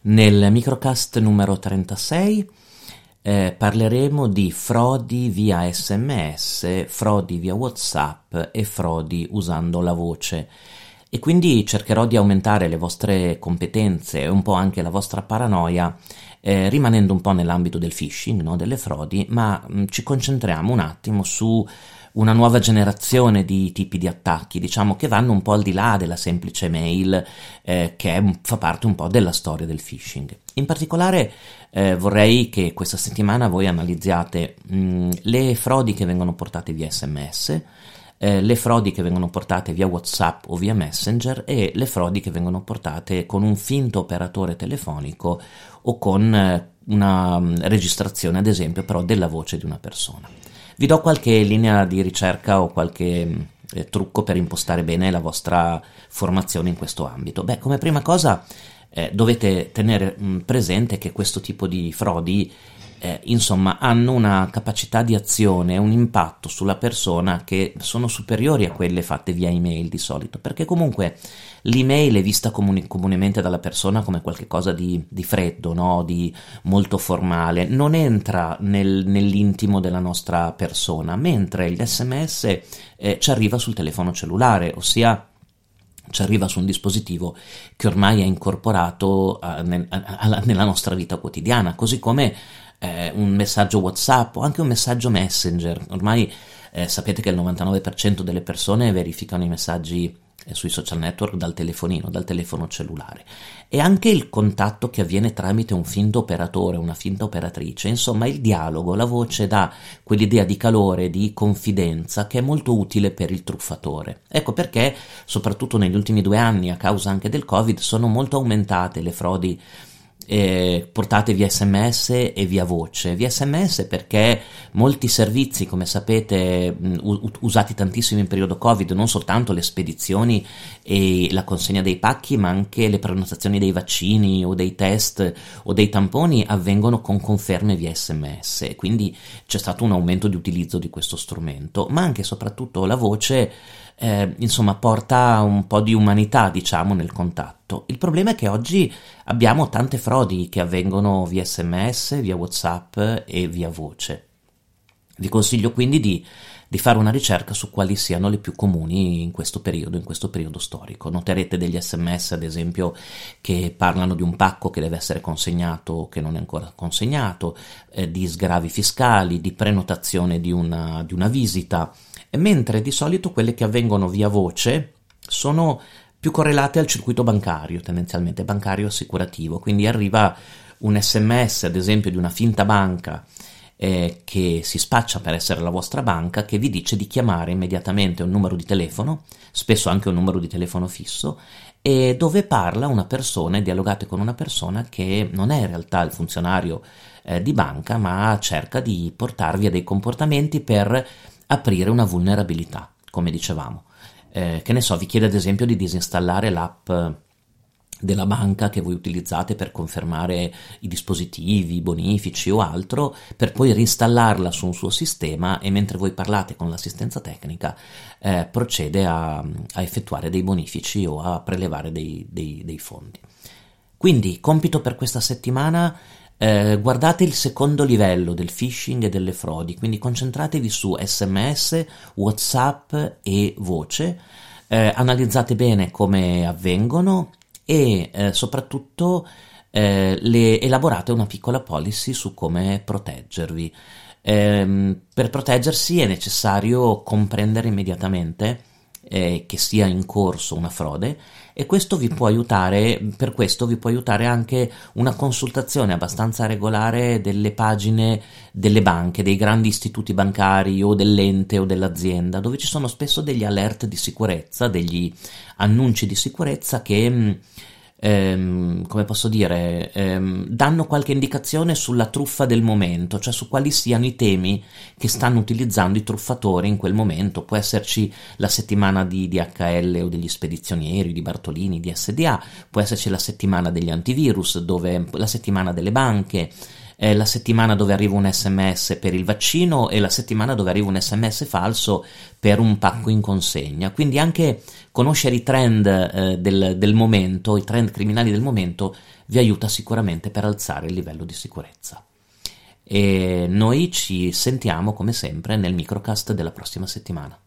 Nel microcast numero 36 eh, parleremo di frodi via sms, frodi via whatsapp e frodi usando la voce e quindi cercherò di aumentare le vostre competenze e un po' anche la vostra paranoia eh, rimanendo un po' nell'ambito del phishing, no? delle frodi, ma mh, mm, ci concentriamo un attimo su una nuova generazione di tipi di attacchi, diciamo che vanno un po' al di là della semplice mail eh, che fa parte un po' della storia del phishing. In particolare eh, vorrei che questa settimana voi analizziate mh, mm, le frodi che vengono portate via sms, eh, le frodi che vengono portate via WhatsApp o via Messenger e le frodi che vengono portate con un finto operatore telefonico o con eh, una mm, registrazione, ad esempio, però della voce di una persona. Vi do qualche linea di ricerca o qualche mm, eh, trucco per impostare bene la vostra formazione in questo ambito. Beh, come prima cosa eh, dovete tenere mh, mm, presente che questo tipo di frodi eh, insomma hanno una capacità di azione, un impatto sulla persona che sono superiori a quelle fatte via email di solito, perché comunque l'email è vista comuni- comunemente dalla persona come qualcosa di, di freddo, no? di molto formale, non entra nel, nell'intimo della nostra persona, mentre l'SMS eh, ci arriva sul telefono cellulare, ossia ci arriva su un dispositivo che ormai è incorporato uh, nel, uh, nella nostra vita quotidiana, così come eh, un messaggio WhatsApp o anche un messaggio Messenger. Ormai eh, sapete che il 99% delle persone verificano i messaggi eh, sui social network dal telefonino, dal telefono cellulare. E anche il contatto che avviene tramite un finto operatore, una finta operatrice, insomma il dialogo, la voce dà quell'idea di calore, di confidenza che è molto utile per il truffatore. Ecco perché, soprattutto negli ultimi due anni, a causa anche del Covid, sono molto aumentate le frodi eh, portate via sms e via voce. Via sms perché molti servizi, come sapete, mh, usati tantissimo in periodo Covid, non soltanto le spedizioni e la consegna dei pacchi, ma anche le prenotazioni dei vaccini o dei test o dei tamponi avvengono con conferme via sms. Quindi c'è stato un aumento di utilizzo di questo strumento, ma anche e soprattutto la voce eh, insomma porta un po' di umanità diciamo nel contatto. Il problema è che oggi abbiamo tante frodi che avvengono via sms, via whatsapp e via voce. Vi consiglio quindi di, di, fare una ricerca su quali siano le più comuni in questo periodo, in questo periodo storico. Noterete degli sms, ad esempio, che parlano di un pacco che deve essere consegnato o che non è ancora consegnato, eh, di sgravi fiscali, di prenotazione di una, di una visita, mentre di solito quelle che avvengono via voce sono più correlate al circuito bancario, tendenzialmente bancario assicurativo, quindi arriva un sms ad esempio di una finta banca eh, che si spaccia per essere la vostra banca che vi dice di chiamare immediatamente un numero di telefono, spesso anche un numero di telefono fisso, e dove parla una persona e dialogate con una persona che non è in realtà il funzionario eh, di banca, ma cerca di portarvi a dei comportamenti per aprire una vulnerabilità, come dicevamo. Eh, che ne so, vi chiede ad esempio di disinstallare l'app della banca che voi utilizzate per confermare i dispositivi, i bonifici o altro, per poi reinstallarla su un suo sistema e mentre voi parlate con l'assistenza tecnica eh, procede a, a, effettuare dei bonifici o a prelevare dei, dei, dei fondi. Quindi, compito per questa settimana eh, guardate il secondo livello del phishing e delle frodi, quindi concentratevi su sms, whatsapp e voce, eh, analizzate bene come avvengono e eh, soprattutto eh, le, elaborate una piccola policy su come proteggervi. Ehm, per proteggersi è necessario comprendere immediatamente eh, che sia in corso una frode e questo vi può aiutare, per questo vi può aiutare anche una consultazione abbastanza regolare delle pagine delle banche, dei grandi istituti bancari o dell'ente o dell'azienda, dove ci sono spesso degli alert di sicurezza, degli annunci di sicurezza che mm, ehm, come posso dire, ehm, danno qualche indicazione sulla truffa del momento, cioè su quali siano i temi che stanno utilizzando i truffatori in quel momento. Può esserci la settimana di DHL o degli spedizionieri, di Bartolini, di SDA, può esserci la settimana degli antivirus, dove la settimana delle banche. È la settimana dove arriva un sms per il vaccino e la settimana dove arriva un sms falso per un pacco in consegna. Quindi anche conoscere i trend eh, del, del momento, i trend criminali del momento, vi aiuta sicuramente per alzare il livello di sicurezza. E noi ci sentiamo come sempre nel microcast della prossima settimana.